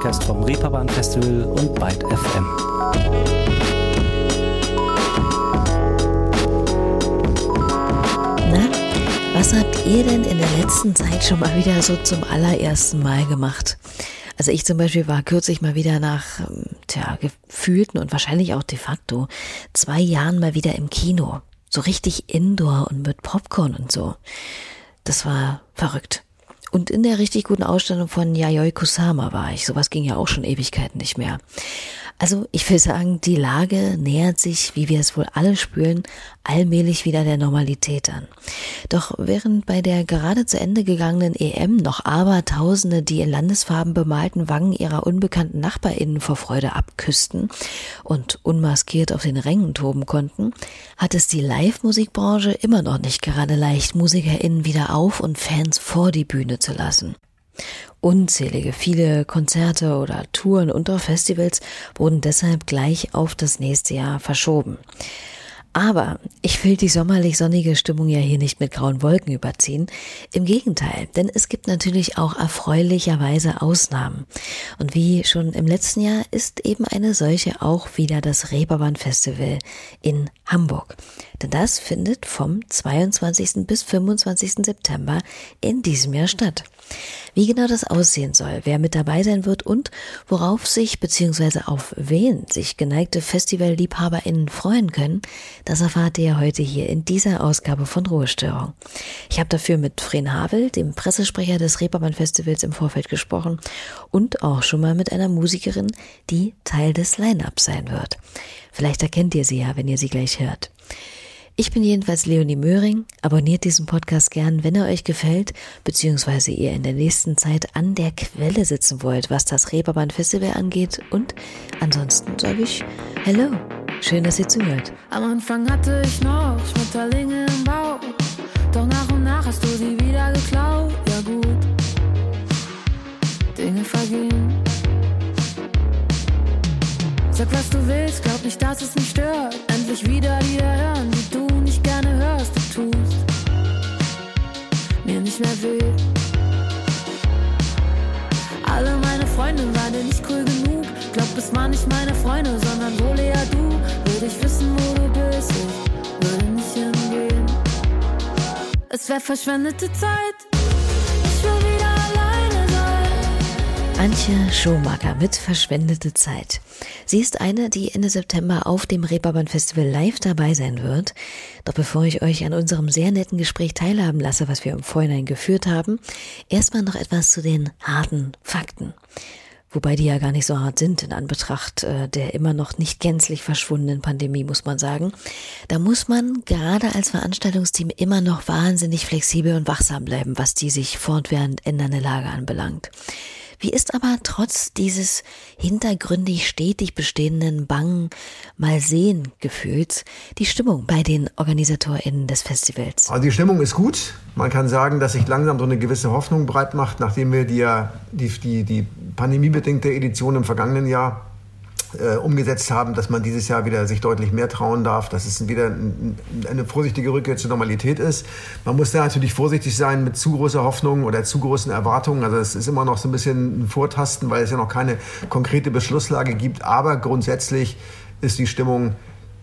Podcast vom Reeperbahn Festival und Byte FM. Na, was habt ihr denn in der letzten Zeit schon mal wieder so zum allerersten Mal gemacht? Also ich zum Beispiel war kürzlich mal wieder nach, ähm, tja, gefühlten und wahrscheinlich auch de facto zwei Jahren mal wieder im Kino. So richtig indoor und mit Popcorn und so. Das war verrückt. Und in der richtig guten Ausstellung von Yayoi Kusama war ich. Sowas ging ja auch schon Ewigkeiten nicht mehr. Also ich will sagen, die Lage nähert sich, wie wir es wohl alle spüren, allmählich wieder der Normalität an. Doch während bei der gerade zu Ende gegangenen EM noch Abertausende die in Landesfarben bemalten Wangen ihrer unbekannten Nachbarinnen vor Freude abküssten und unmaskiert auf den Rängen toben konnten, hat es die Live-Musikbranche immer noch nicht gerade leicht, MusikerInnen wieder auf und Fans vor die Bühne zu lassen. Unzählige, viele Konzerte oder Touren und auch Festivals wurden deshalb gleich auf das nächste Jahr verschoben. Aber ich will die sommerlich sonnige Stimmung ja hier nicht mit grauen Wolken überziehen. Im Gegenteil, denn es gibt natürlich auch erfreulicherweise Ausnahmen. Und wie schon im letzten Jahr ist eben eine solche auch wieder das Reeperbahn Festival in Hamburg. Denn das findet vom 22. bis 25. September in diesem Jahr statt. Wie genau das aussehen soll, wer mit dabei sein wird und worauf sich bzw. auf wen sich geneigte Festivalliebhaberinnen freuen können, das erfahrt ihr heute hier in dieser Ausgabe von Ruhestörung. Ich habe dafür mit Fren Havel, dem Pressesprecher des Reeperbahn Festivals im Vorfeld gesprochen und auch schon mal mit einer Musikerin, die Teil des Line-Ups sein wird. Vielleicht erkennt ihr sie ja, wenn ihr sie gleich hört. Ich bin jedenfalls Leonie Möhring. Abonniert diesen Podcast gern, wenn er euch gefällt, beziehungsweise ihr in der nächsten Zeit an der Quelle sitzen wollt, was das Reeperbahn Festival angeht. Und ansonsten sage ich Hello. Schön, dass ihr zuhört. Am Anfang hatte ich noch Schmetterlinge im Bauch. Doch nach und nach hast du sie wieder geklaut. Ja gut, Dinge vergehen. Sag, was du willst, glaub nicht, dass es mich stört. Endlich wieder dir hören, wäre verschwendete Zeit. Ich will wieder alleine sein. Antje Schomacker mit Verschwendete Zeit. Sie ist eine, die Ende September auf dem Reeperbahn Festival live dabei sein wird. Doch bevor ich euch an unserem sehr netten Gespräch teilhaben lasse, was wir im Vorhinein geführt haben, erstmal noch etwas zu den harten Fakten. Wobei die ja gar nicht so hart sind in Anbetracht äh, der immer noch nicht gänzlich verschwundenen Pandemie, muss man sagen. Da muss man gerade als Veranstaltungsteam immer noch wahnsinnig flexibel und wachsam bleiben, was die sich fortwährend ändernde Lage anbelangt. Wie ist aber trotz dieses hintergründig stetig bestehenden Bang mal sehen Gefühls die Stimmung bei den OrganisatorInnen des Festivals? Also die Stimmung ist gut. Man kann sagen, dass sich langsam so eine gewisse Hoffnung breit macht, nachdem wir die, die, die pandemiebedingte Edition im vergangenen Jahr äh, umgesetzt haben, dass man dieses Jahr wieder sich deutlich mehr trauen darf, dass es wieder ein, eine vorsichtige Rückkehr zur Normalität ist. Man muss da natürlich vorsichtig sein mit zu großer Hoffnung oder zu großen Erwartungen. Also es ist immer noch so ein bisschen ein Vortasten, weil es ja noch keine konkrete Beschlusslage gibt. Aber grundsätzlich ist die Stimmung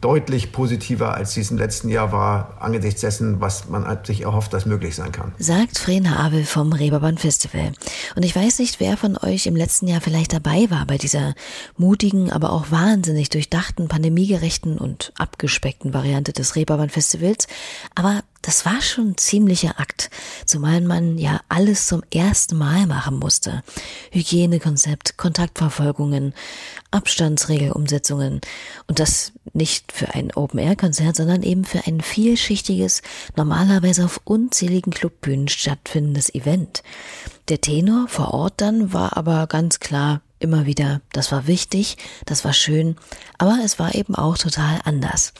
deutlich positiver, als dies im letzten Jahr war, angesichts dessen, was man sich erhofft, dass möglich sein kann. Sagt Fren Havel vom Reeperbahn Festival. Und ich weiß nicht, wer von euch im letzten Jahr vielleicht dabei war bei dieser mutigen, aber auch wahnsinnig durchdachten, pandemiegerechten und abgespeckten Variante des Reeperbahn Festivals. Aber das war schon ein ziemlicher Akt, zumal man ja alles zum ersten Mal machen musste. Hygienekonzept, Kontaktverfolgungen, Abstandsregelumsetzungen und das nicht für ein Open-Air-Konzert, sondern eben für ein vielschichtiges, normalerweise auf unzähligen Clubbühnen stattfindendes Event. Der Tenor vor Ort dann war aber ganz klar immer wieder, das war wichtig, das war schön, aber es war eben auch total anders.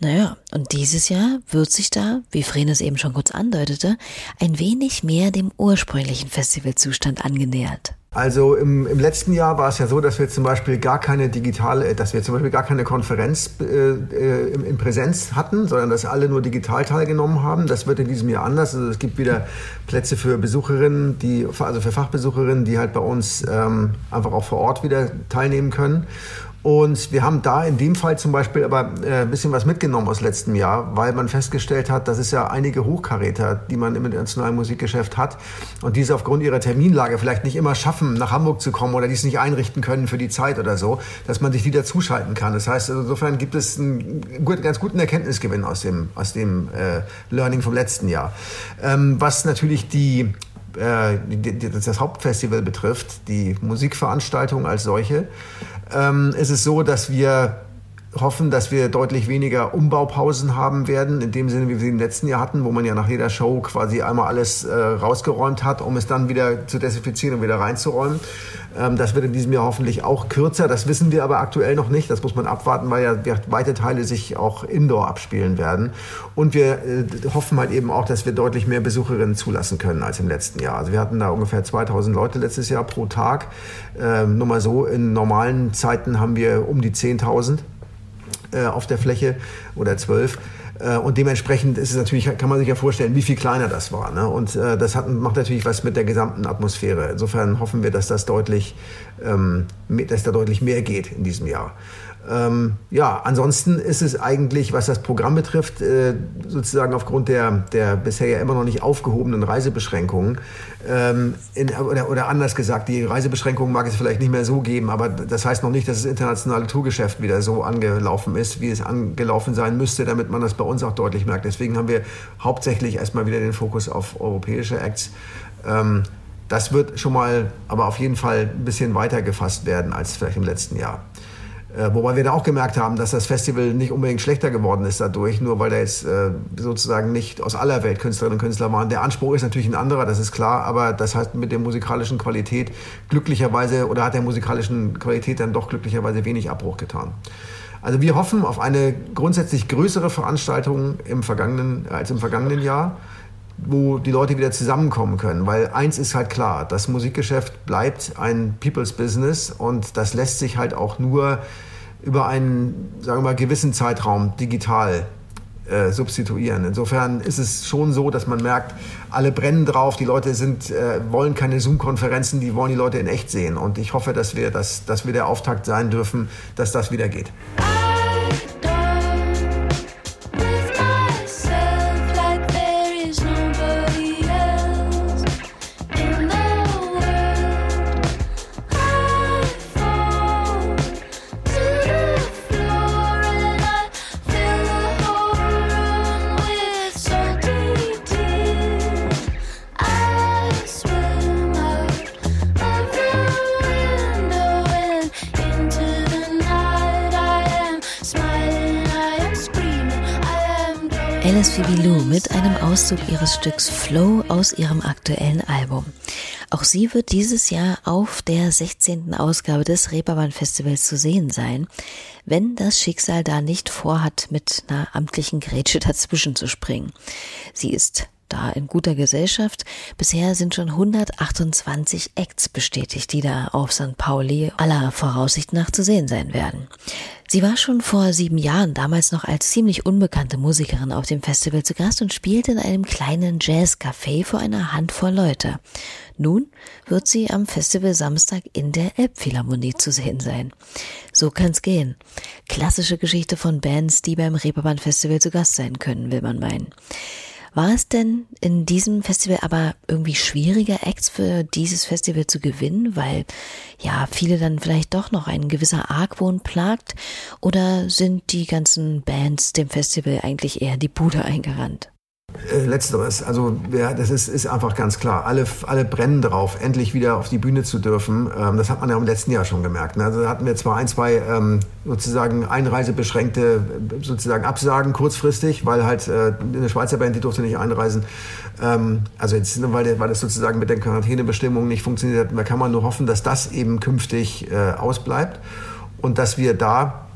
Naja, und dieses Jahr wird sich da, wie Frenes eben schon kurz andeutete, ein wenig mehr dem ursprünglichen Festivalzustand angenähert. Also im, im letzten Jahr war es ja so, dass wir zum Beispiel gar keine digitale, äh, dass wir zum Beispiel gar keine Konferenz äh, äh, in, in Präsenz hatten, sondern dass alle nur digital teilgenommen haben. Das wird in diesem Jahr anders. Also es gibt wieder Plätze für Besucherinnen, die, also für Fachbesucherinnen, die halt bei uns ähm, einfach auch vor Ort wieder teilnehmen können. Und wir haben da in dem Fall zum Beispiel aber äh, ein bisschen was mitgenommen aus letztem Jahr, weil man festgestellt hat, dass es ja einige Hochkaräter, die man im internationalen Musikgeschäft hat und diese aufgrund ihrer Terminlage vielleicht nicht immer schaffen, nach Hamburg zu kommen oder die es nicht einrichten können für die Zeit oder so, dass man sich die dazuschalten kann. Das heißt, also insofern gibt es einen gut, ganz guten Erkenntnisgewinn aus dem, aus dem äh, Learning vom letzten Jahr. Ähm, was natürlich die äh, das Hauptfestival betrifft, die Musikveranstaltung als solche, ähm, ist es so, dass wir hoffen, dass wir deutlich weniger Umbaupausen haben werden, in dem Sinne, wie wir sie im letzten Jahr hatten, wo man ja nach jeder Show quasi einmal alles äh, rausgeräumt hat, um es dann wieder zu desinfizieren und wieder reinzuräumen. Ähm, das wird in diesem Jahr hoffentlich auch kürzer. Das wissen wir aber aktuell noch nicht. Das muss man abwarten, weil ja weite Teile sich auch indoor abspielen werden. Und wir äh, hoffen halt eben auch, dass wir deutlich mehr Besucherinnen zulassen können als im letzten Jahr. Also wir hatten da ungefähr 2000 Leute letztes Jahr pro Tag. Ähm, nur mal so, in normalen Zeiten haben wir um die 10.000 äh, auf der Fläche oder 12. Äh, und dementsprechend ist es natürlich, kann man sich ja vorstellen, wie viel kleiner das war. Ne? Und äh, das hat, macht natürlich was mit der gesamten Atmosphäre. Insofern hoffen wir, dass das deutlich, ähm, dass da deutlich mehr geht in diesem Jahr. Ähm, ja, ansonsten ist es eigentlich, was das Programm betrifft, äh, sozusagen aufgrund der, der bisher ja immer noch nicht aufgehobenen Reisebeschränkungen, ähm, in, oder, oder anders gesagt, die Reisebeschränkungen mag es vielleicht nicht mehr so geben, aber das heißt noch nicht, dass das internationale Tourgeschäft wieder so angelaufen ist, wie es angelaufen sein müsste, damit man das bei uns auch deutlich merkt. Deswegen haben wir hauptsächlich erstmal wieder den Fokus auf europäische Acts. Ähm, das wird schon mal, aber auf jeden Fall ein bisschen weiter gefasst werden als vielleicht im letzten Jahr. Äh, wobei wir da auch gemerkt haben, dass das Festival nicht unbedingt schlechter geworden ist dadurch, nur weil da jetzt äh, sozusagen nicht aus aller Welt Künstlerinnen und Künstler waren. Der Anspruch ist natürlich ein anderer, das ist klar, aber das heißt mit der musikalischen Qualität glücklicherweise oder hat der musikalischen Qualität dann doch glücklicherweise wenig Abbruch getan. Also wir hoffen auf eine grundsätzlich größere Veranstaltung im vergangenen, als im vergangenen Jahr wo die Leute wieder zusammenkommen können. Weil eins ist halt klar, das Musikgeschäft bleibt ein People's Business und das lässt sich halt auch nur über einen, sagen wir mal, gewissen Zeitraum digital äh, substituieren. Insofern ist es schon so, dass man merkt, alle brennen drauf, die Leute sind, äh, wollen keine Zoom-Konferenzen, die wollen die Leute in echt sehen. Und ich hoffe, dass wir, dass, dass wir der Auftakt sein dürfen, dass das wieder geht. Auszug ihres Stücks Flow aus ihrem aktuellen Album. Auch sie wird dieses Jahr auf der 16. Ausgabe des Reeperbahn Festivals zu sehen sein, wenn das Schicksal da nicht vorhat, mit einer amtlichen Grätsche dazwischen zu springen. Sie ist da in guter Gesellschaft. Bisher sind schon 128 Acts bestätigt, die da auf St. Pauli aller Voraussicht nach zu sehen sein werden. Sie war schon vor sieben Jahren, damals noch als ziemlich unbekannte Musikerin auf dem Festival zu Gast und spielte in einem kleinen Jazzcafé vor einer Handvoll Leute. Nun wird sie am Festival Samstag in der Elbphilharmonie zu sehen sein. So kann's gehen. Klassische Geschichte von Bands, die beim Reeperbahn Festival zu Gast sein können, will man meinen. War es denn in diesem Festival aber irgendwie schwieriger, Acts für dieses Festival zu gewinnen, weil ja viele dann vielleicht doch noch ein gewisser Argwohn plagt? Oder sind die ganzen Bands dem Festival eigentlich eher die Bude eingerannt? Äh, letzteres, also ja, das ist, ist einfach ganz klar. Alle, alle brennen drauf, endlich wieder auf die Bühne zu dürfen. Ähm, das hat man ja im letzten Jahr schon gemerkt. Ne? Also da hatten wir zwar ein, zwei ähm, sozusagen einreisebeschränkte sozusagen Absagen kurzfristig, weil halt äh, eine Schweizer Band, die durfte nicht einreisen. Ähm, also jetzt, weil, weil das sozusagen mit den Quarantänebestimmungen nicht funktioniert hat, da kann man nur hoffen, dass das eben künftig äh, ausbleibt und dass wir da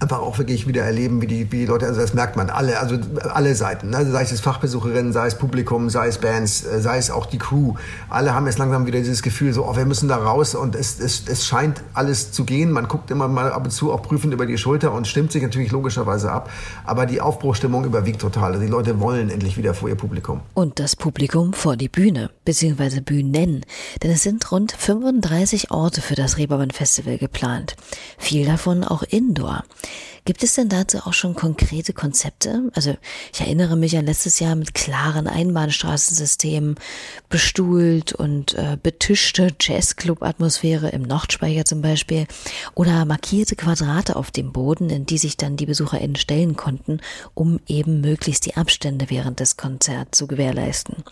einfach auch wirklich wieder erleben, wie die, wie die Leute, also das merkt man alle, also alle Seiten, ne? sei es Fachbesucherinnen, sei es Publikum, sei es Bands, äh, sei es auch die Crew, alle haben jetzt langsam wieder dieses Gefühl, so, oh, wir müssen da raus und es, es, es scheint alles zu gehen. Man guckt immer mal ab und zu auch prüfend über die Schulter und stimmt sich natürlich logischerweise ab, aber die Aufbruchstimmung überwiegt total. Also die Leute wollen endlich wieder vor ihr Publikum. Und das Publikum vor die Bühne, beziehungsweise Bühnen, denn es sind rund 35 Orte für das Reeperbahn Festival geplant. Viel davon auch indoor. Gibt es denn dazu auch schon konkrete Konzepte? Also ich erinnere mich an letztes Jahr mit klaren Einbahnstraßensystemen, bestuhlt und äh, betischte Jazzclub-Atmosphäre im Nordspeicher zum Beispiel oder markierte Quadrate auf dem Boden, in die sich dann die BesucherInnen stellen konnten, um eben möglichst die Abstände während des Konzerts zu gewährleisten.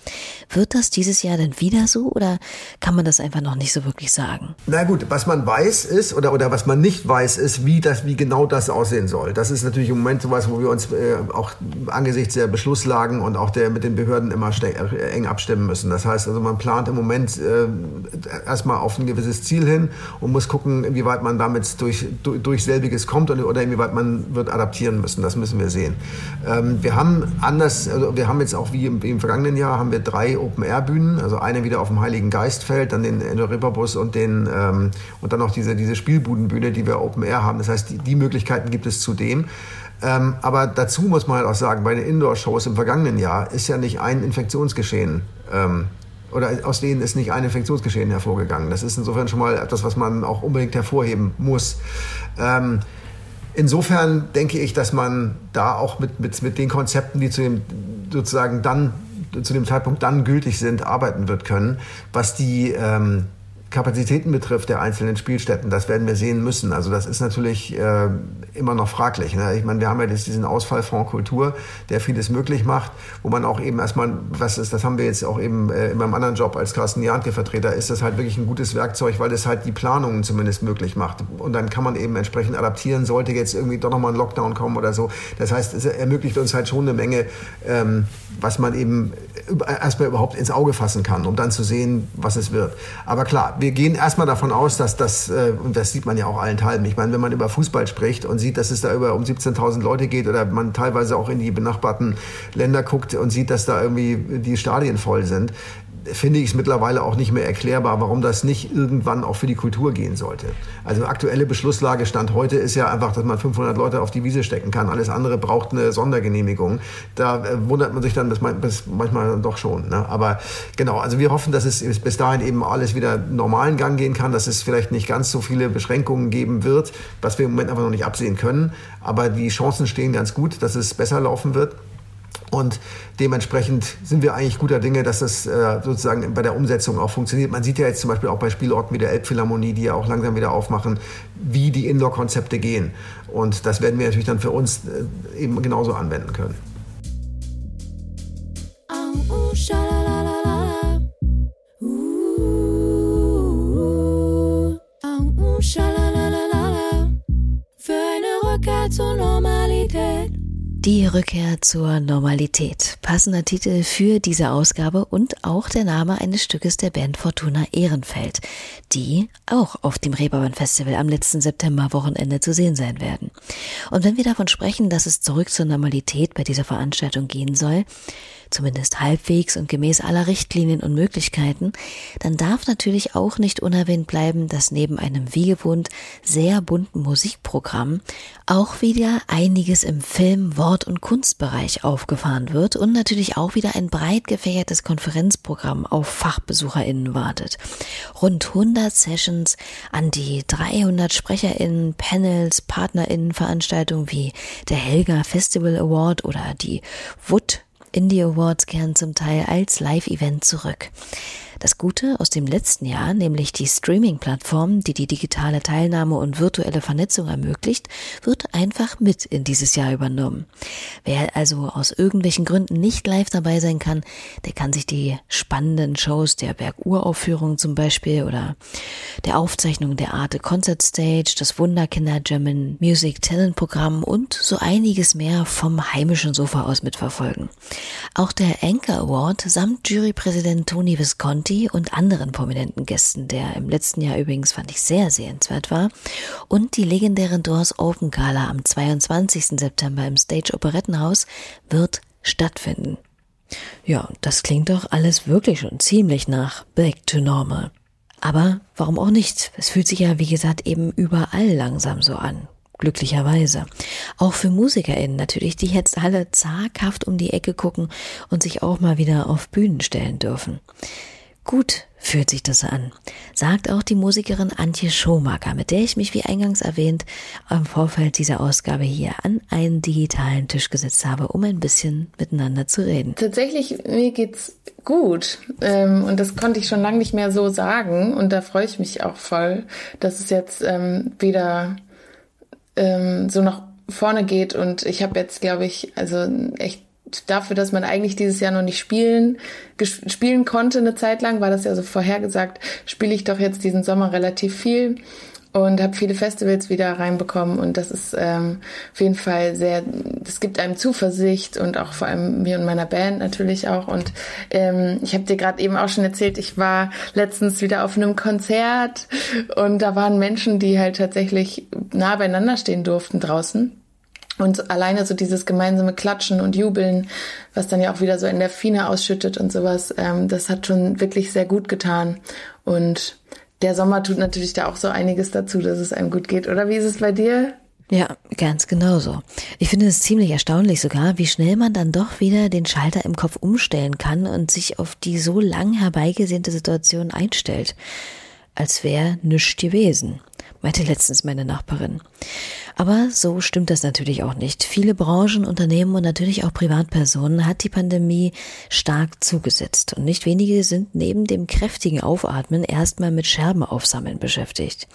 Wird das dieses Jahr denn wieder so oder kann man das einfach noch nicht so wirklich sagen? Na gut, was man weiß ist oder, oder was man nicht weiß ist, wie das, wie genau das aussehen soll. Das ist natürlich im Moment sowas, wo wir uns äh, auch angesichts der Beschlusslagen und auch der mit den Behörden immer äh, eng abstimmen müssen. Das heißt also, man plant im Moment äh, erstmal auf ein gewisses Ziel hin und muss gucken, inwieweit man damit durch, durch, durch selbiges kommt oder, oder inwieweit man wird adaptieren müssen. Das müssen wir sehen. Ähm, wir haben anders, also wir haben jetzt auch wie im, wie im vergangenen Jahr haben wir drei Open-Air-Bühnen, also eine wieder auf dem Heiligen Geistfeld, dann den Ripperbus und den ähm, und dann noch diese, diese Spielbudenbühne, die wir Open-Air haben. Das heißt, die, die Möglichkeiten gibt es zudem. Ähm, aber dazu muss man halt auch sagen, bei den Indoor-Shows im vergangenen Jahr ist ja nicht ein Infektionsgeschehen ähm, oder aus denen ist nicht ein Infektionsgeschehen hervorgegangen. Das ist insofern schon mal etwas, was man auch unbedingt hervorheben muss. Ähm, insofern denke ich, dass man da auch mit, mit, mit den Konzepten, die zu dem sozusagen dann zu dem Zeitpunkt dann gültig sind, arbeiten wird können. Was die ähm, Kapazitäten betrifft der einzelnen Spielstätten, das werden wir sehen müssen. Also das ist natürlich äh, immer noch fraglich. Ne? Ich meine, wir haben ja diesen Ausfallfonds Kultur, der vieles möglich macht, wo man auch eben erstmal, was ist, das haben wir jetzt auch eben äh, in meinem anderen Job als Carsten Jantke-Vertreter, ist das halt wirklich ein gutes Werkzeug, weil das halt die Planungen zumindest möglich macht. Und dann kann man eben entsprechend adaptieren, sollte jetzt irgendwie doch nochmal ein Lockdown kommen oder so. Das heißt, es ermöglicht uns halt schon eine Menge, ähm, was man eben erstmal überhaupt ins Auge fassen kann, um dann zu sehen, was es wird. Aber klar, wir gehen erstmal davon aus, dass das, äh, und das sieht man ja auch allenthalben, ich meine, wenn man über Fußball spricht und sieht, dass es da über um 17.000 Leute geht oder man teilweise auch in die benachbarten Länder guckt und sieht, dass da irgendwie die Stadien voll sind, finde ich es mittlerweile auch nicht mehr erklärbar, warum das nicht irgendwann auch für die Kultur gehen sollte. Also aktuelle Beschlusslage Stand heute ist ja einfach, dass man 500 Leute auf die Wiese stecken kann. Alles andere braucht eine Sondergenehmigung. Da äh, wundert man sich dann bis, bis manchmal doch schon. Ne? Aber genau, also wir hoffen, dass es bis dahin eben alles wieder normalen Gang gehen kann, dass es vielleicht nicht ganz so viele Beschränkungen geben wird, was wir im Moment einfach noch nicht absehen können. Aber die Chancen stehen ganz gut, dass es besser laufen wird. Und dementsprechend sind wir eigentlich guter Dinge, dass das äh, sozusagen bei der Umsetzung auch funktioniert. Man sieht ja jetzt zum Beispiel auch bei Spielorten wie der Elbphilharmonie, die ja auch langsam wieder aufmachen, wie die Indoor-Konzepte gehen. Und das werden wir natürlich dann für uns äh, eben genauso anwenden können. Für eine Rückkehr zur Normalität. Die Rückkehr zur Normalität. Passender Titel für diese Ausgabe und auch der Name eines Stückes der Band Fortuna Ehrenfeld, die auch auf dem Reeperbahn Festival am letzten Septemberwochenende zu sehen sein werden. Und wenn wir davon sprechen, dass es zurück zur Normalität bei dieser Veranstaltung gehen soll, zumindest halbwegs und gemäß aller Richtlinien und Möglichkeiten, dann darf natürlich auch nicht unerwähnt bleiben, dass neben einem wie gewohnt sehr bunten Musikprogramm auch wieder einiges im Film, Wort und Kunstbereich aufgefahren wird und natürlich auch wieder ein breit gefächertes Konferenzprogramm auf FachbesucherInnen wartet. Rund 100 Sessions an die 300 SprecherInnen, Panels, PartnerInnen Veranstaltungen wie der Helga Festival Award oder die Wood Indie Awards kehren zum Teil als Live-Event zurück. Das Gute aus dem letzten Jahr, nämlich die Streaming-Plattform, die die digitale Teilnahme und virtuelle Vernetzung ermöglicht, wird einfach mit in dieses Jahr übernommen. Wer also aus irgendwelchen Gründen nicht live dabei sein kann, der kann sich die spannenden Shows der Berguraufführung zum Beispiel oder der Aufzeichnung der Arte Concert Stage, das Wunderkinder German Music Talent Programm und so einiges mehr vom heimischen Sofa aus mitverfolgen. Auch der Anchor Award samt Jurypräsident Tony Visconti Beyoncé und anderen prominenten Gästen, der im letzten Jahr übrigens fand ich sehr sehenswert war, und die legendären Doors Open Gala am 22. September im Stage Operettenhaus wird stattfinden. Ja, das klingt doch alles wirklich schon ziemlich nach Back to Normal. Aber warum auch nicht? Es fühlt sich ja, wie gesagt, eben überall langsam so an. Glücklicherweise. Auch für MusikerInnen natürlich, die jetzt alle zaghaft um die Ecke gucken und sich auch mal wieder auf Bühnen stellen dürfen. Gut fühlt sich das an, sagt auch die Musikerin Antje Schomaker, mit der ich mich, wie eingangs erwähnt, im Vorfeld dieser Ausgabe hier an einen digitalen Tisch gesetzt habe, um ein bisschen miteinander zu reden. Tatsächlich, mir geht's gut. Ähm, und das konnte ich schon lange nicht mehr so sagen. Und da freue ich mich auch voll, dass es jetzt ähm, wieder ähm, so nach vorne geht. Und ich habe jetzt, glaube ich, also echt dafür, dass man eigentlich dieses Jahr noch nicht spielen, spielen konnte eine Zeit lang, war das ja so vorhergesagt, spiele ich doch jetzt diesen Sommer relativ viel und habe viele Festivals wieder reinbekommen und das ist ähm, auf jeden Fall sehr, das gibt einem Zuversicht und auch vor allem mir und meiner Band natürlich auch und ähm, ich habe dir gerade eben auch schon erzählt, ich war letztens wieder auf einem Konzert und da waren Menschen, die halt tatsächlich nah beieinander stehen durften draußen und alleine so dieses gemeinsame Klatschen und Jubeln, was dann ja auch wieder so in der Fine ausschüttet und sowas, ähm, das hat schon wirklich sehr gut getan. Und der Sommer tut natürlich da auch so einiges dazu, dass es einem gut geht. Oder wie ist es bei dir? Ja, ganz genauso. Ich finde es ziemlich erstaunlich sogar, wie schnell man dann doch wieder den Schalter im Kopf umstellen kann und sich auf die so lang herbeigesehnte Situation einstellt. Als wäre nichts gewesen, meinte letztens meine Nachbarin. Aber so stimmt das natürlich auch nicht. Viele Branchen, Unternehmen und natürlich auch Privatpersonen hat die Pandemie stark zugesetzt. Und nicht wenige sind neben dem kräftigen Aufatmen erstmal mit Scherben aufsammeln beschäftigt.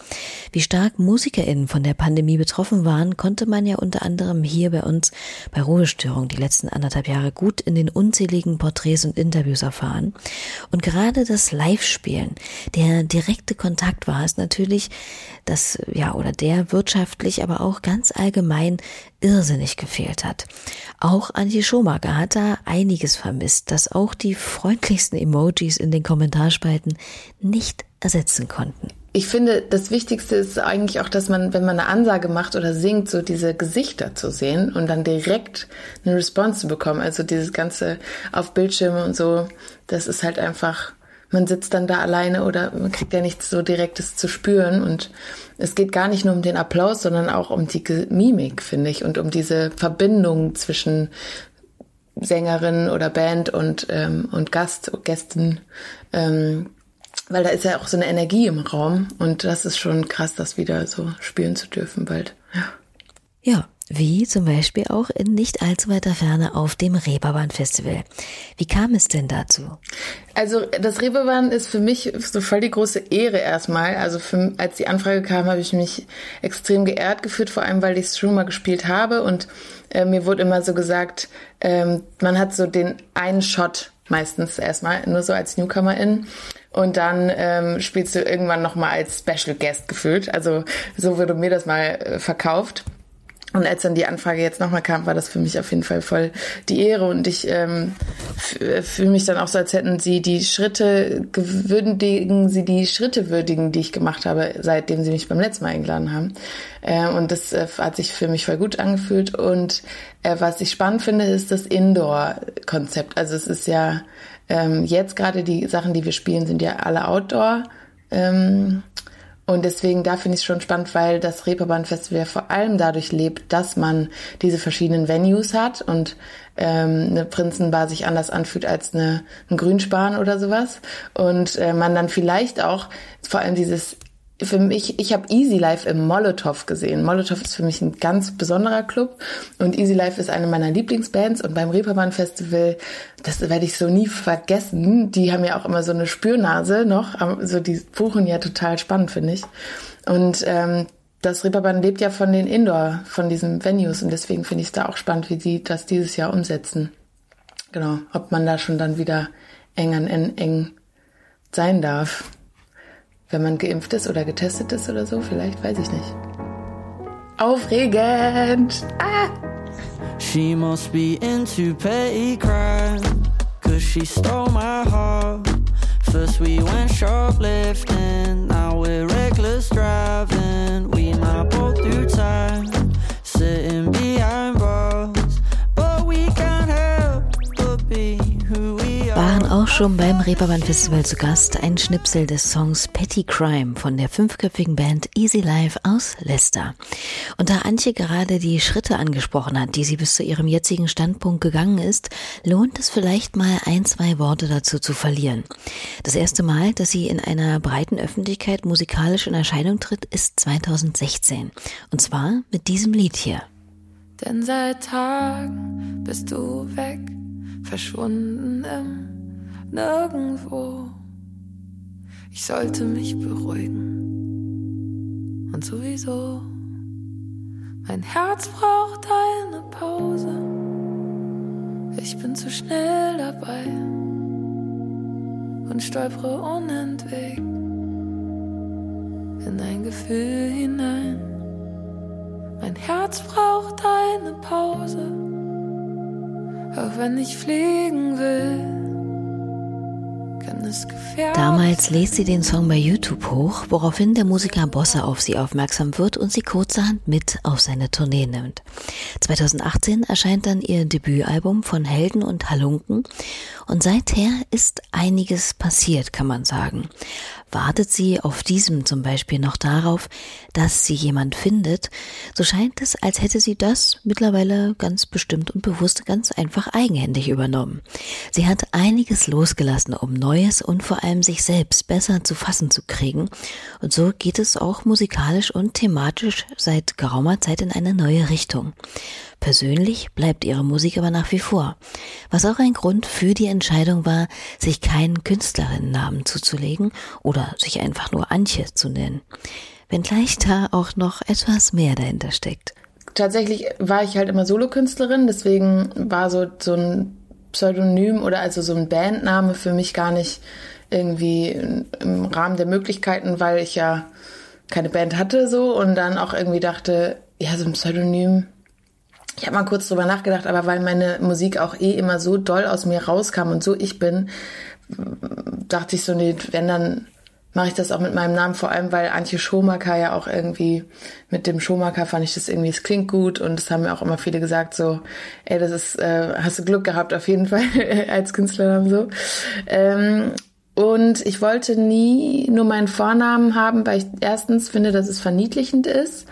Wie stark MusikerInnen von der Pandemie betroffen waren, konnte man ja unter anderem hier bei uns bei Ruhestörung die letzten anderthalb Jahre gut in den unzähligen Porträts und Interviews erfahren. Und gerade das Live-Spielen, der direkte Kontakt war es natürlich, das, ja, oder der wirtschaftlich, aber auch ganz allgemein irrsinnig gefehlt hat. Auch Antje Schomaker hat da einiges vermisst, das auch die freundlichsten Emojis in den Kommentarspalten nicht ersetzen konnten. Ich finde, das Wichtigste ist eigentlich auch, dass man, wenn man eine Ansage macht oder singt, so diese Gesichter zu sehen und dann direkt eine Response zu bekommen. Also dieses ganze auf Bildschirme und so, das ist halt einfach man sitzt dann da alleine oder man kriegt ja nichts so Direktes zu spüren. Und es geht gar nicht nur um den Applaus, sondern auch um die Mimik, finde ich, und um diese Verbindung zwischen Sängerin oder Band und, ähm, und Gast, Gästen. Ähm, weil da ist ja auch so eine Energie im Raum und das ist schon krass, das wieder so spüren zu dürfen bald. Ja. Ja, wie zum Beispiel auch in nicht allzu weiter Ferne auf dem Reeperbahn Festival. Wie kam es denn dazu? Also das Reeperbahn ist für mich so voll die große Ehre erstmal. Also für, als die Anfrage kam, habe ich mich extrem geehrt gefühlt, vor allem weil ich es gespielt habe und äh, mir wurde immer so gesagt, ähm, man hat so den einen Shot meistens erstmal, nur so als Newcomerin. Und dann ähm, spielst du irgendwann nochmal als Special Guest gefühlt. Also so wurde mir das mal äh, verkauft. Und als dann die Anfrage jetzt nochmal kam, war das für mich auf jeden Fall voll die Ehre und ich ähm, fühle mich dann auch so, als hätten sie die Schritte würdigen, sie die Schritte würdigen, die ich gemacht habe, seitdem sie mich beim letzten Mal eingeladen haben. Äh, und das äh, hat sich für mich voll gut angefühlt. Und äh, was ich spannend finde, ist das Indoor-Konzept. Also es ist ja ähm, jetzt gerade die Sachen, die wir spielen, sind ja alle Outdoor. Ähm, und deswegen, da finde ich es schon spannend, weil das Reeperbahn Festival vor allem dadurch lebt, dass man diese verschiedenen Venues hat und ähm, eine Prinzenbar sich anders anfühlt als eine, ein Grünspan oder sowas. Und äh, man dann vielleicht auch vor allem dieses für mich, ich habe Easy Life im Molotow gesehen. Molotow ist für mich ein ganz besonderer Club und Easy Life ist eine meiner Lieblingsbands und beim Reeperbahn Festival, das werde ich so nie vergessen, die haben ja auch immer so eine Spürnase noch, so die buchen ja total spannend, finde ich. Und ähm, das Reeperbahn lebt ja von den Indoor, von diesen Venues und deswegen finde ich es da auch spannend, wie sie das dieses Jahr umsetzen. Genau, ob man da schon dann wieder eng an eng sein darf. Wenn man geimpft ist oder getestet ist oder so, vielleicht, weiß ich nicht. Aufregend! Ah! She must be into petty crime, cause she stole my heart. First we went shoplifting, now we're schon beim Reeperbahn Festival zu Gast ein Schnipsel des Songs Petty Crime von der fünfköpfigen Band Easy Life aus Leicester. Und da Antje gerade die Schritte angesprochen hat, die sie bis zu ihrem jetzigen Standpunkt gegangen ist, lohnt es vielleicht mal ein, zwei Worte dazu zu verlieren. Das erste Mal, dass sie in einer breiten Öffentlichkeit musikalisch in Erscheinung tritt, ist 2016. Und zwar mit diesem Lied hier. Denn seit Tagen bist du weg, verschwunden im Nirgendwo. Ich sollte mich beruhigen. Und sowieso, mein Herz braucht eine Pause. Ich bin zu schnell dabei und stolpere unentwegt in ein Gefühl hinein. Mein Herz braucht eine Pause, auch wenn ich fliegen will. Damals lädt sie den Song bei YouTube hoch, woraufhin der Musiker Bosse auf sie aufmerksam wird und sie kurzerhand mit auf seine Tournee nimmt. 2018 erscheint dann ihr Debütalbum von Helden und Halunken und seither ist einiges passiert, kann man sagen. Wartet sie auf diesem zum Beispiel noch darauf, dass sie jemand findet, so scheint es, als hätte sie das mittlerweile ganz bestimmt und bewusst ganz einfach eigenhändig übernommen. Sie hat einiges losgelassen, um Neues und vor allem sich selbst besser zu fassen zu kriegen. Und so geht es auch musikalisch und thematisch seit geraumer Zeit in eine neue Richtung. Persönlich bleibt ihre Musik aber nach wie vor, was auch ein Grund für die Entscheidung war, sich keinen Künstlerinnennamen zuzulegen oder sich einfach nur Antje zu nennen. Wenngleich da auch noch etwas mehr dahinter steckt. Tatsächlich war ich halt immer Solokünstlerin, deswegen war so, so ein Pseudonym oder also so ein Bandname für mich gar nicht irgendwie im Rahmen der Möglichkeiten, weil ich ja keine Band hatte so und dann auch irgendwie dachte, ja, so ein Pseudonym. Ich habe mal kurz drüber nachgedacht, aber weil meine Musik auch eh immer so doll aus mir rauskam und so ich bin, dachte ich so, nee, wenn dann mache ich das auch mit meinem Namen, vor allem weil Antje Schomaker ja auch irgendwie mit dem Schomaker fand ich das irgendwie, es klingt gut und das haben mir auch immer viele gesagt, so, ey, das ist, äh, hast du Glück gehabt auf jeden Fall als Künstlernamen so. Ähm, und ich wollte nie nur meinen Vornamen haben, weil ich erstens finde, dass es verniedlichend ist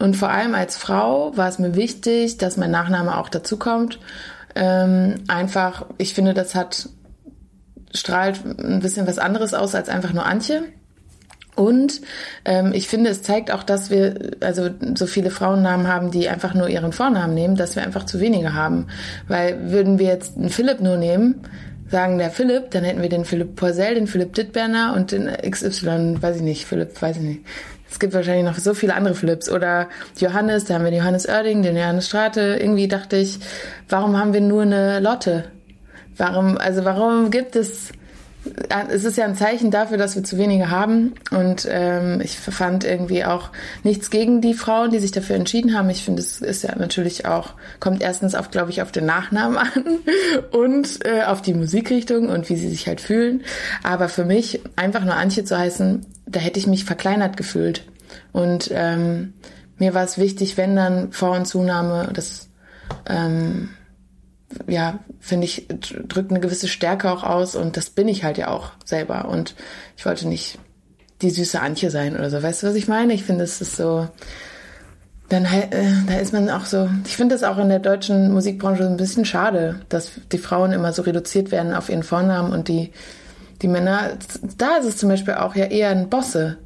und vor allem als Frau war es mir wichtig, dass mein Nachname auch dazu kommt. Ähm, einfach, ich finde, das hat strahlt ein bisschen was anderes aus als einfach nur Antje. Und ähm, ich finde, es zeigt auch, dass wir also so viele Frauennamen haben, die einfach nur ihren Vornamen nehmen, dass wir einfach zu wenige haben. Weil würden wir jetzt einen Philipp nur nehmen, sagen der Philipp, dann hätten wir den Philipp Poisel, den Philipp Dittberner und den XY, weiß ich nicht, Philipp, weiß ich nicht. Es gibt wahrscheinlich noch so viele andere Philipps. Oder Johannes, da haben wir den Johannes Oerding, den Johannes Strate. Irgendwie dachte ich, warum haben wir nur eine Lotte? Warum, also warum gibt es, es ist ja ein Zeichen dafür, dass wir zu wenige haben. Und ähm, ich fand irgendwie auch nichts gegen die Frauen, die sich dafür entschieden haben. Ich finde, es ist ja natürlich auch, kommt erstens auf, glaube ich, auf den Nachnamen an und äh, auf die Musikrichtung und wie sie sich halt fühlen. Aber für mich, einfach nur Antje zu heißen, da hätte ich mich verkleinert gefühlt. Und ähm, mir war es wichtig, wenn dann Vor- und Zunahme, das ähm, ja, finde ich, drückt eine gewisse Stärke auch aus und das bin ich halt ja auch selber. Und ich wollte nicht die süße Antje sein oder so. Weißt du, was ich meine? Ich finde, es ist so, dann äh, da ist man auch so, ich finde das auch in der deutschen Musikbranche ein bisschen schade, dass die Frauen immer so reduziert werden auf ihren Vornamen und die, die Männer, da ist es zum Beispiel auch ja eher ein Bosse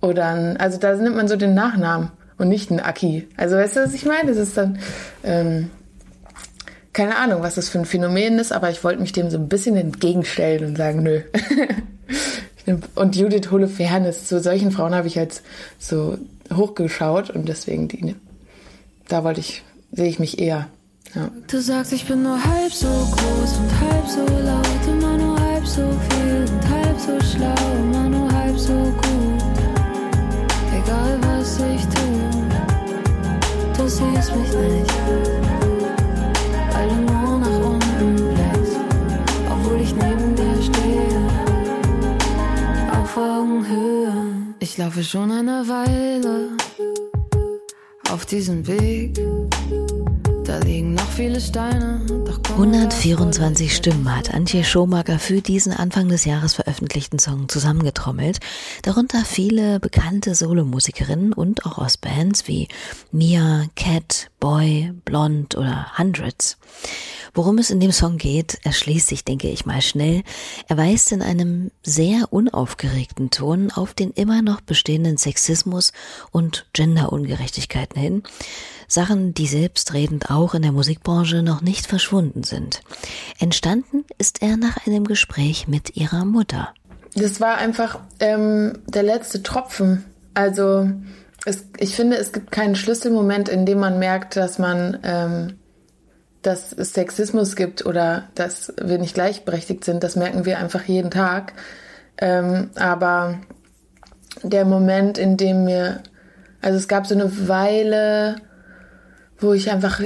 oder ein, also da nimmt man so den Nachnamen und nicht ein Aki. Also weißt du, was ich meine? Das ist dann, ähm, keine Ahnung, was das für ein Phänomen ist, aber ich wollte mich dem so ein bisschen entgegenstellen und sagen, nö. und Judith Holofernes, zu solchen Frauen habe ich jetzt so hochgeschaut und deswegen die, da wollte ich, sehe ich mich eher. Ja. Du sagst, ich bin nur halb so groß und halb so laut, immer nur halb so viel und halb so schlau, immer nur halb so gut. Egal was ich tue, du siehst mich nicht, laufe schon eine Weile auf diesem Weg. Da liegen noch viele Steine. Doch komme 124 Stimmen hat Antje Schomaker für diesen Anfang des Jahres veröffentlichten Song zusammengetrommelt, darunter viele bekannte Solomusikerinnen und auch aus Bands wie Mia, Cat, Boy, Blond oder Hundreds. Worum es in dem Song geht, erschließt sich, denke ich mal, schnell. Er weist in einem sehr unaufgeregten Ton auf den immer noch bestehenden Sexismus und Genderungerechtigkeiten hin. Sachen, die selbstredend auch in der Musikbranche noch nicht verschwunden sind. Entstanden ist er nach einem Gespräch mit ihrer Mutter. Das war einfach ähm, der letzte Tropfen. Also es, ich finde, es gibt keinen Schlüsselmoment, in dem man merkt, dass man ähm, dass es Sexismus gibt oder dass wir nicht gleichberechtigt sind. Das merken wir einfach jeden Tag. Ähm, aber der Moment, in dem mir, also es gab so eine Weile, wo ich einfach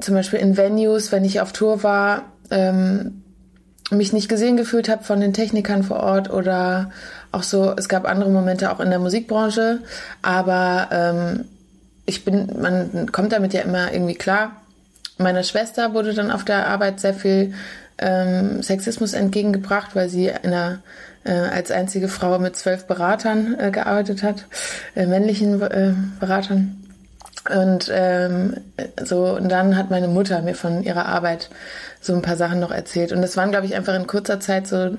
zum Beispiel in Venues, wenn ich auf Tour war, ähm, mich nicht gesehen gefühlt habe von den Technikern vor Ort oder auch so, es gab andere Momente auch in der Musikbranche, aber ähm, ich bin, man kommt damit ja immer irgendwie klar. Meiner Schwester wurde dann auf der Arbeit sehr viel ähm, Sexismus entgegengebracht, weil sie in einer, äh, als einzige Frau mit zwölf Beratern äh, gearbeitet hat, äh, männlichen äh, Beratern. Und ähm, so, und dann hat meine Mutter mir von ihrer Arbeit so ein paar Sachen noch erzählt. Und das waren, glaube ich, einfach in kurzer Zeit so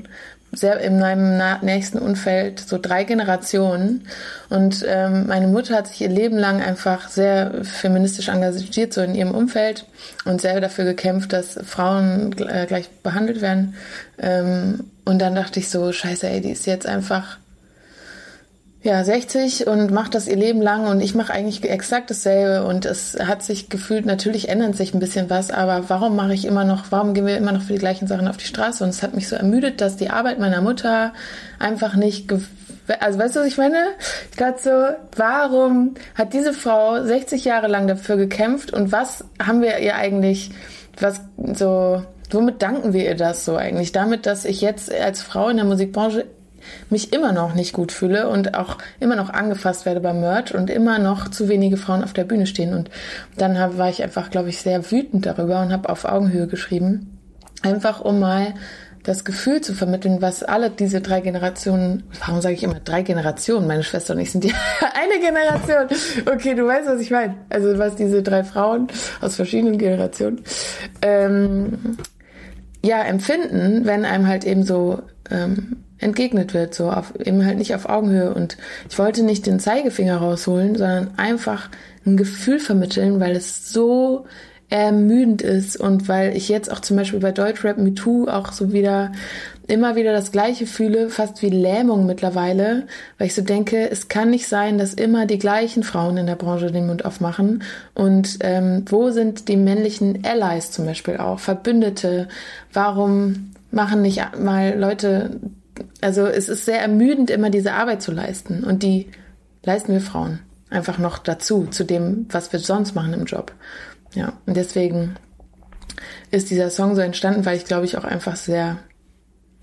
sehr in meinem nächsten Umfeld so drei Generationen. Und ähm, meine Mutter hat sich ihr Leben lang einfach sehr feministisch engagiert, so in ihrem Umfeld und sehr dafür gekämpft, dass Frauen äh, gleich behandelt werden. Ähm, und dann dachte ich so, scheiße, ey, die ist jetzt einfach ja, 60 und macht das ihr Leben lang und ich mache eigentlich exakt dasselbe und es hat sich gefühlt, natürlich ändert sich ein bisschen was, aber warum mache ich immer noch, warum gehen wir immer noch für die gleichen Sachen auf die Straße? Und es hat mich so ermüdet, dass die Arbeit meiner Mutter einfach nicht, also weißt du, was ich meine? Ich dachte so, warum hat diese Frau 60 Jahre lang dafür gekämpft und was haben wir ihr eigentlich, was so, womit danken wir ihr das so eigentlich? Damit, dass ich jetzt als Frau in der Musikbranche mich immer noch nicht gut fühle und auch immer noch angefasst werde beim Merch und immer noch zu wenige Frauen auf der Bühne stehen. Und dann hab, war ich einfach, glaube ich, sehr wütend darüber und habe auf Augenhöhe geschrieben. Einfach um mal das Gefühl zu vermitteln, was alle diese drei Generationen, warum sage ich immer drei Generationen? Meine Schwester und ich sind ja eine Generation. Okay, du weißt, was ich meine. Also was diese drei Frauen aus verschiedenen Generationen ähm, ja empfinden, wenn einem halt eben so ähm, entgegnet wird, so auf, eben halt nicht auf Augenhöhe. Und ich wollte nicht den Zeigefinger rausholen, sondern einfach ein Gefühl vermitteln, weil es so ermüdend ist und weil ich jetzt auch zum Beispiel bei Deutschrap Me Too auch so wieder immer wieder das Gleiche fühle, fast wie Lähmung mittlerweile, weil ich so denke, es kann nicht sein, dass immer die gleichen Frauen in der Branche den Mund aufmachen. Und ähm, wo sind die männlichen Allies zum Beispiel auch, Verbündete? Warum machen nicht mal Leute also es ist sehr ermüdend, immer diese Arbeit zu leisten. Und die leisten wir Frauen einfach noch dazu, zu dem, was wir sonst machen im Job. Ja, und deswegen ist dieser Song so entstanden, weil ich glaube ich auch einfach sehr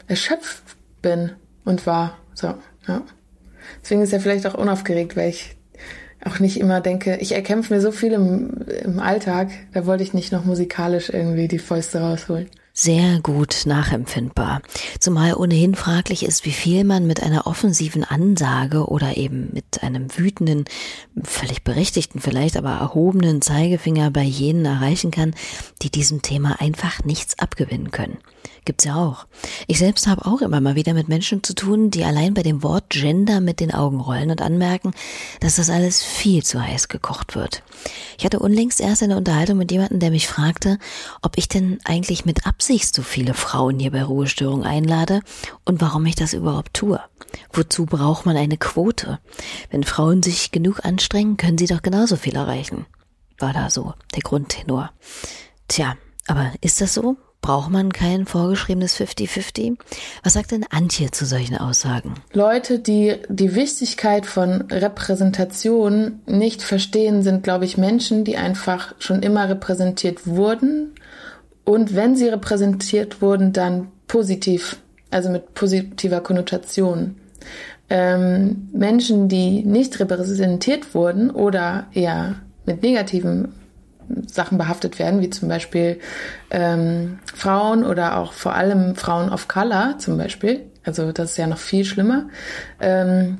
erschöpft bin und war. So, ja. Deswegen ist er vielleicht auch unaufgeregt, weil ich auch nicht immer denke, ich erkämpfe mir so viel im, im Alltag, da wollte ich nicht noch musikalisch irgendwie die Fäuste rausholen sehr gut nachempfindbar. Zumal ohnehin fraglich ist, wie viel man mit einer offensiven Ansage oder eben mit einem wütenden, völlig berechtigten vielleicht, aber erhobenen Zeigefinger bei jenen erreichen kann, die diesem Thema einfach nichts abgewinnen können. Gibt's ja auch. Ich selbst habe auch immer mal wieder mit Menschen zu tun, die allein bei dem Wort Gender mit den Augen rollen und anmerken, dass das alles viel zu heiß gekocht wird. Ich hatte unlängst erst eine Unterhaltung mit jemandem, der mich fragte, ob ich denn eigentlich mit Absicht so viele Frauen hier bei Ruhestörung einlade und warum ich das überhaupt tue. Wozu braucht man eine Quote? Wenn Frauen sich genug anstrengen, können sie doch genauso viel erreichen. War da so der Grundtenor. Tja, aber ist das so? Braucht man kein vorgeschriebenes 50-50? Was sagt denn Antje zu solchen Aussagen? Leute, die die Wichtigkeit von Repräsentation nicht verstehen, sind, glaube ich, Menschen, die einfach schon immer repräsentiert wurden. Und wenn sie repräsentiert wurden, dann positiv, also mit positiver Konnotation. ähm, Menschen, die nicht repräsentiert wurden oder eher mit negativen Sachen behaftet werden, wie zum Beispiel ähm, Frauen oder auch vor allem Frauen of Color zum Beispiel. Also das ist ja noch viel schlimmer. Ähm,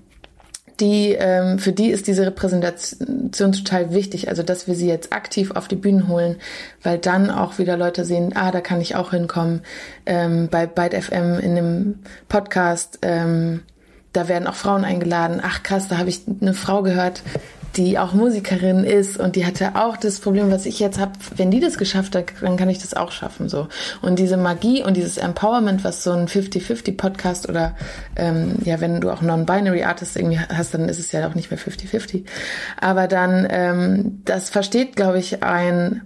die, ähm, für die ist diese Repräsentation total wichtig, also dass wir sie jetzt aktiv auf die Bühnen holen, weil dann auch wieder Leute sehen, ah, da kann ich auch hinkommen. Ähm, bei Byte FM in dem Podcast, ähm, da werden auch Frauen eingeladen. Ach krass, da habe ich eine Frau gehört, die auch Musikerin ist und die hatte auch das Problem, was ich jetzt habe. Wenn die das geschafft hat, dann kann ich das auch schaffen. So und diese Magie und dieses Empowerment, was so ein 50-50 Podcast oder ähm, ja, wenn du auch Non-Binary Artist irgendwie hast, dann ist es ja auch nicht mehr 50-50. Aber dann, ähm, das versteht, glaube ich, ein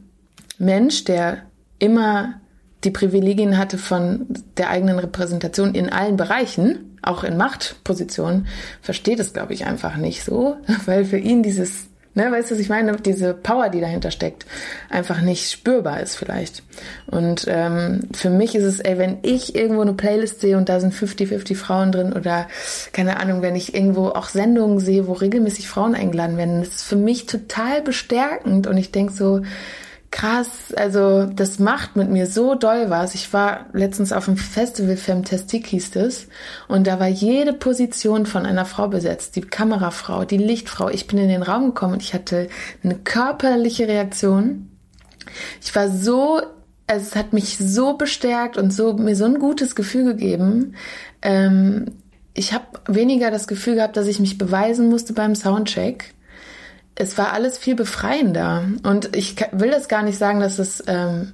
Mensch, der immer die Privilegien hatte von der eigenen Repräsentation in allen Bereichen auch in Machtpositionen, versteht es, glaube ich, einfach nicht so, weil für ihn dieses, ne, weißt du, was ich meine, diese Power, die dahinter steckt, einfach nicht spürbar ist vielleicht. Und ähm, für mich ist es, ey, wenn ich irgendwo eine Playlist sehe und da sind 50-50 Frauen drin oder keine Ahnung, wenn ich irgendwo auch Sendungen sehe, wo regelmäßig Frauen eingeladen werden, das ist für mich total bestärkend und ich denk so, krass, also das macht mit mir so doll was. Ich war letztens auf dem Festival Femtastik hieß es und da war jede Position von einer Frau besetzt. Die Kamerafrau, die Lichtfrau. Ich bin in den Raum gekommen und ich hatte eine körperliche Reaktion. Ich war so, also es hat mich so bestärkt und so mir so ein gutes Gefühl gegeben. Ähm, ich habe weniger das Gefühl gehabt, dass ich mich beweisen musste beim Soundcheck es war alles viel befreiender. Und ich will das gar nicht sagen, dass es ähm,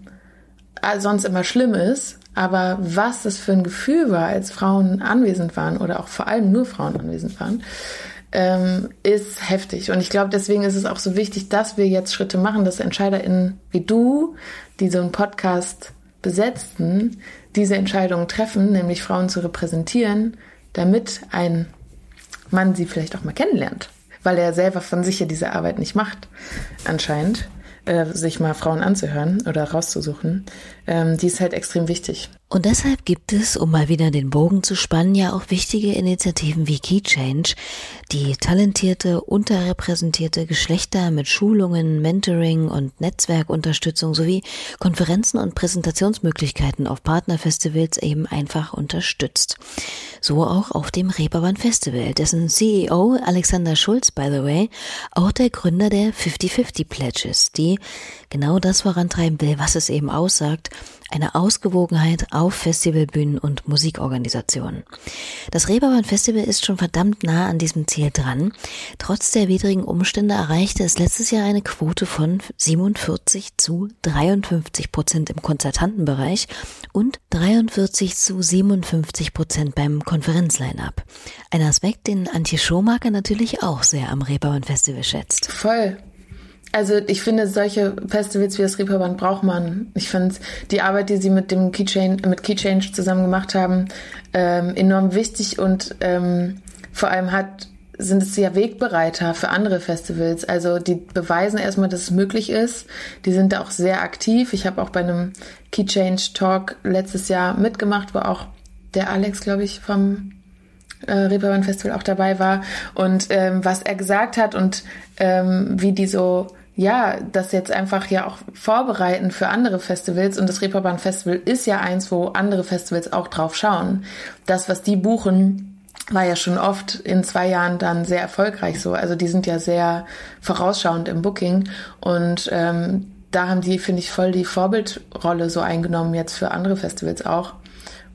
sonst immer schlimm ist, aber was das für ein Gefühl war, als Frauen anwesend waren oder auch vor allem nur Frauen anwesend waren, ähm, ist heftig. Und ich glaube, deswegen ist es auch so wichtig, dass wir jetzt Schritte machen, dass EntscheiderInnen wie du, die so einen Podcast besetzten, diese Entscheidungen treffen, nämlich Frauen zu repräsentieren, damit ein Mann sie vielleicht auch mal kennenlernt weil er selber von sich ja diese Arbeit nicht macht, anscheinend, äh, sich mal Frauen anzuhören oder rauszusuchen, ähm, die ist halt extrem wichtig. Und deshalb gibt es, um mal wieder den Bogen zu spannen, ja auch wichtige Initiativen wie Key Change, die talentierte, unterrepräsentierte Geschlechter mit Schulungen, Mentoring und Netzwerkunterstützung sowie Konferenzen und Präsentationsmöglichkeiten auf Partnerfestivals eben einfach unterstützt. So auch auf dem Reeperbahn Festival, dessen CEO Alexander Schulz, by the way, auch der Gründer der 50-50 Pledges, die genau das vorantreiben will, was es eben aussagt, eine Ausgewogenheit auf Festivalbühnen und Musikorganisationen. Das Reeperbahn Festival ist schon verdammt nah an diesem Ziel dran. Trotz der widrigen Umstände erreichte es letztes Jahr eine Quote von 47 zu 53 Prozent im Konzertantenbereich und 43 zu 57 Prozent beim Konferenzline-up. Ein Aspekt, den Antje Schomaker natürlich auch sehr am Reeperbahn Festival schätzt. Voll. Also ich finde, solche Festivals wie das Reeperbahn braucht man. Ich finde die Arbeit, die sie mit dem Keychain, mit Keychange zusammen gemacht haben, ähm, enorm wichtig und ähm, vor allem hat sind es ja Wegbereiter für andere Festivals. Also die beweisen erstmal, dass es möglich ist. Die sind da auch sehr aktiv. Ich habe auch bei einem Keychange Talk letztes Jahr mitgemacht, wo auch der Alex, glaube ich, vom äh, Reeperbahn Festival auch dabei war und ähm, was er gesagt hat und ähm, wie die so ja, das jetzt einfach ja auch vorbereiten für andere Festivals und das Reeperbahn Festival ist ja eins, wo andere Festivals auch drauf schauen. Das, was die buchen, war ja schon oft in zwei Jahren dann sehr erfolgreich so. Also die sind ja sehr vorausschauend im Booking und ähm, da haben die, finde ich, voll die Vorbildrolle so eingenommen jetzt für andere Festivals auch.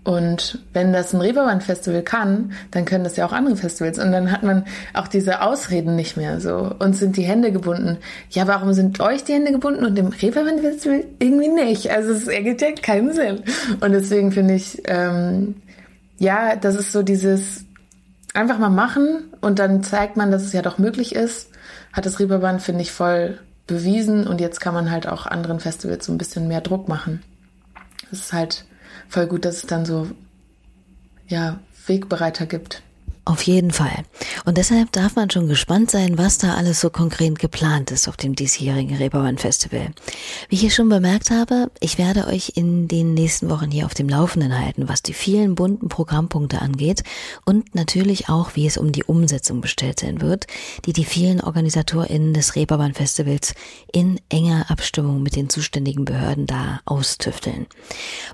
Und wenn das ein Reeperbahn-Festival kann, dann können das ja auch andere Festivals. Und dann hat man auch diese Ausreden nicht mehr so. Uns sind die Hände gebunden. Ja, warum sind euch die Hände gebunden und dem Reeperbahn-Festival irgendwie nicht? Also es ergibt ja keinen Sinn. Und deswegen finde ich, ähm, ja, das ist so dieses einfach mal machen und dann zeigt man, dass es ja doch möglich ist. Hat das Reeperbahn, finde ich, voll bewiesen. Und jetzt kann man halt auch anderen Festivals so ein bisschen mehr Druck machen. Das ist halt voll gut, dass es dann so, ja, Wegbereiter gibt. Auf jeden Fall. Und deshalb darf man schon gespannt sein, was da alles so konkret geplant ist auf dem diesjährigen Reeperbahn Festival. Wie ich hier schon bemerkt habe, ich werde euch in den nächsten Wochen hier auf dem Laufenden halten, was die vielen bunten Programmpunkte angeht und natürlich auch, wie es um die Umsetzung bestellt sein wird, die die vielen OrganisatorInnen des Reeperbahn Festivals in enger Abstimmung mit den zuständigen Behörden da austüfteln.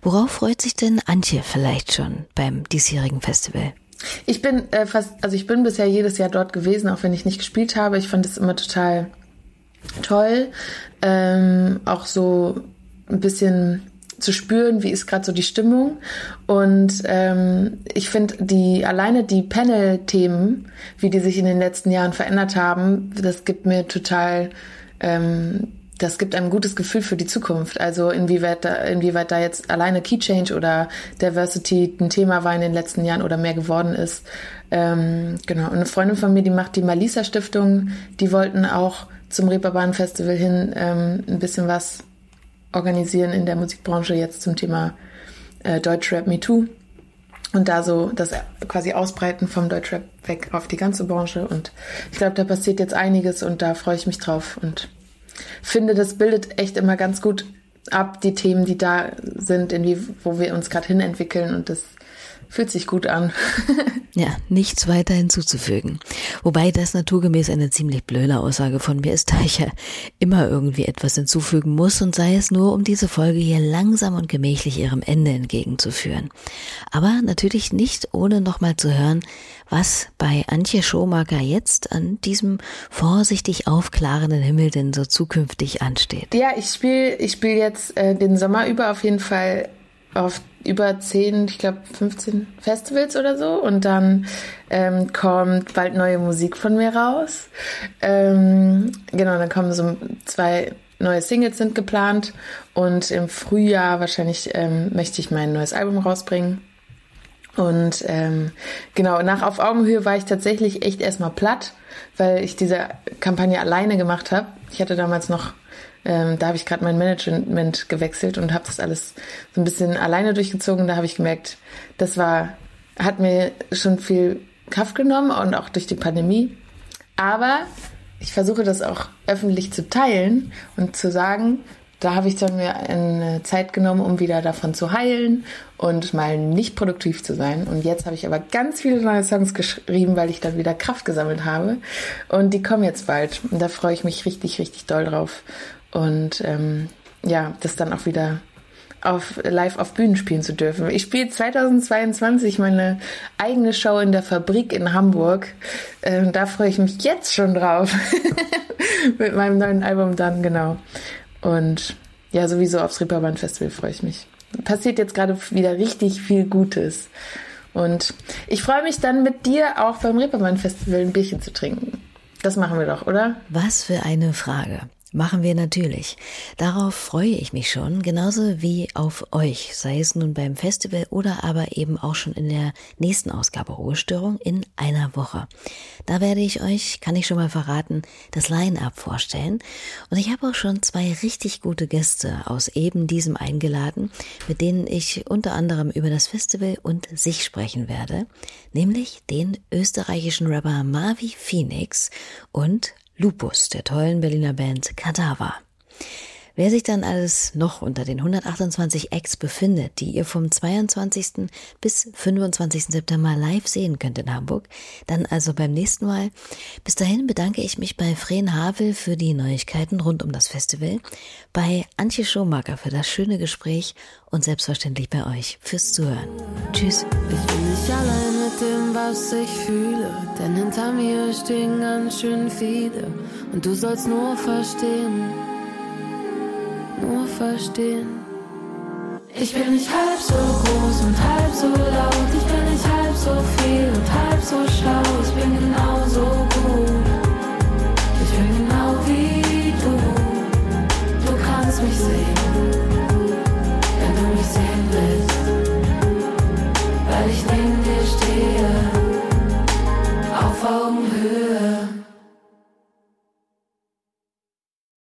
Worauf freut sich denn Antje vielleicht schon beim diesjährigen Festival? Ich bin äh, fast, also ich bin bisher jedes Jahr dort gewesen, auch wenn ich nicht gespielt habe. Ich fand es immer total toll, ähm, auch so ein bisschen zu spüren, wie ist gerade so die Stimmung. Und ähm, ich finde die alleine die Panel-Themen, wie die sich in den letzten Jahren verändert haben, das gibt mir total ähm, das gibt einem gutes Gefühl für die Zukunft. Also inwieweit da, inwieweit da jetzt alleine Key Change oder Diversity ein Thema war in den letzten Jahren oder mehr geworden ist. Ähm, genau. Und eine Freundin von mir, die macht die Malisa Stiftung, die wollten auch zum Reeperbahn Festival hin ähm, ein bisschen was organisieren in der Musikbranche jetzt zum Thema äh, Deutschrap Me Too. Und da so das quasi ausbreiten vom Deutschrap weg auf die ganze Branche. Und ich glaube, da passiert jetzt einiges und da freue ich mich drauf. Und finde, das bildet echt immer ganz gut ab, die Themen, die da sind, in wie, wo wir uns gerade hinentwickeln und das fühlt sich gut an. ja, nichts weiter hinzuzufügen. Wobei das naturgemäß eine ziemlich blöde Aussage von mir ist, da ich ja immer irgendwie etwas hinzufügen muss und sei es nur, um diese Folge hier langsam und gemächlich ihrem Ende entgegenzuführen. Aber natürlich nicht, ohne nochmal zu hören, was bei Antje Schomaker jetzt an diesem vorsichtig aufklarenden Himmel denn so zukünftig ansteht. Ja, ich spiele ich spiel jetzt äh, den Sommer über auf jeden Fall auf über 10, ich glaube 15 Festivals oder so und dann ähm, kommt bald neue Musik von mir raus. Ähm, genau, dann kommen so zwei neue Singles sind geplant und im Frühjahr wahrscheinlich ähm, möchte ich mein neues Album rausbringen. Und ähm, genau, nach Auf Augenhöhe war ich tatsächlich echt erstmal platt, weil ich diese Kampagne alleine gemacht habe. Ich hatte damals noch, ähm, da habe ich gerade mein Management gewechselt und habe das alles so ein bisschen alleine durchgezogen. Da habe ich gemerkt, das war, hat mir schon viel Kraft genommen und auch durch die Pandemie. Aber ich versuche das auch öffentlich zu teilen und zu sagen, da habe ich dann mir eine Zeit genommen, um wieder davon zu heilen und mal nicht produktiv zu sein. Und jetzt habe ich aber ganz viele neue Songs geschrieben, weil ich dann wieder Kraft gesammelt habe. Und die kommen jetzt bald. Und da freue ich mich richtig, richtig doll drauf. Und ähm, ja, das dann auch wieder auf, live auf Bühnen spielen zu dürfen. Ich spiele 2022 meine eigene Show in der Fabrik in Hamburg. Ähm, da freue ich mich jetzt schon drauf. Mit meinem neuen Album dann, genau. Und ja, sowieso aufs Reeperbahn Festival freue ich mich. Passiert jetzt gerade wieder richtig viel Gutes. Und ich freue mich dann mit dir auch beim Reeperbahn Festival ein Bierchen zu trinken. Das machen wir doch, oder? Was für eine Frage. Machen wir natürlich. Darauf freue ich mich schon, genauso wie auf euch, sei es nun beim Festival oder aber eben auch schon in der nächsten Ausgabe Ruhestörung in einer Woche. Da werde ich euch, kann ich schon mal verraten, das Line-up vorstellen. Und ich habe auch schon zwei richtig gute Gäste aus eben diesem eingeladen, mit denen ich unter anderem über das Festival und sich sprechen werde, nämlich den österreichischen Rapper Marvi Phoenix und Lupus der tollen Berliner Band Kadaver. Wer sich dann alles noch unter den 128 Acts befindet, die ihr vom 22. bis 25. September live sehen könnt in Hamburg, dann also beim nächsten Mal. Bis dahin bedanke ich mich bei Fren Havel für die Neuigkeiten rund um das Festival, bei Antje Schomaker für das schöne Gespräch und selbstverständlich bei euch fürs Zuhören. Tschüss. Ich bin nicht allein mit dem, was ich fühle, denn hinter mir stehen ganz schön viele und du sollst nur verstehen nur verstehen. Ich bin nicht halb so groß und halb so laut, ich bin nicht halb so viel und halb so schlau, ich bin genauso groß.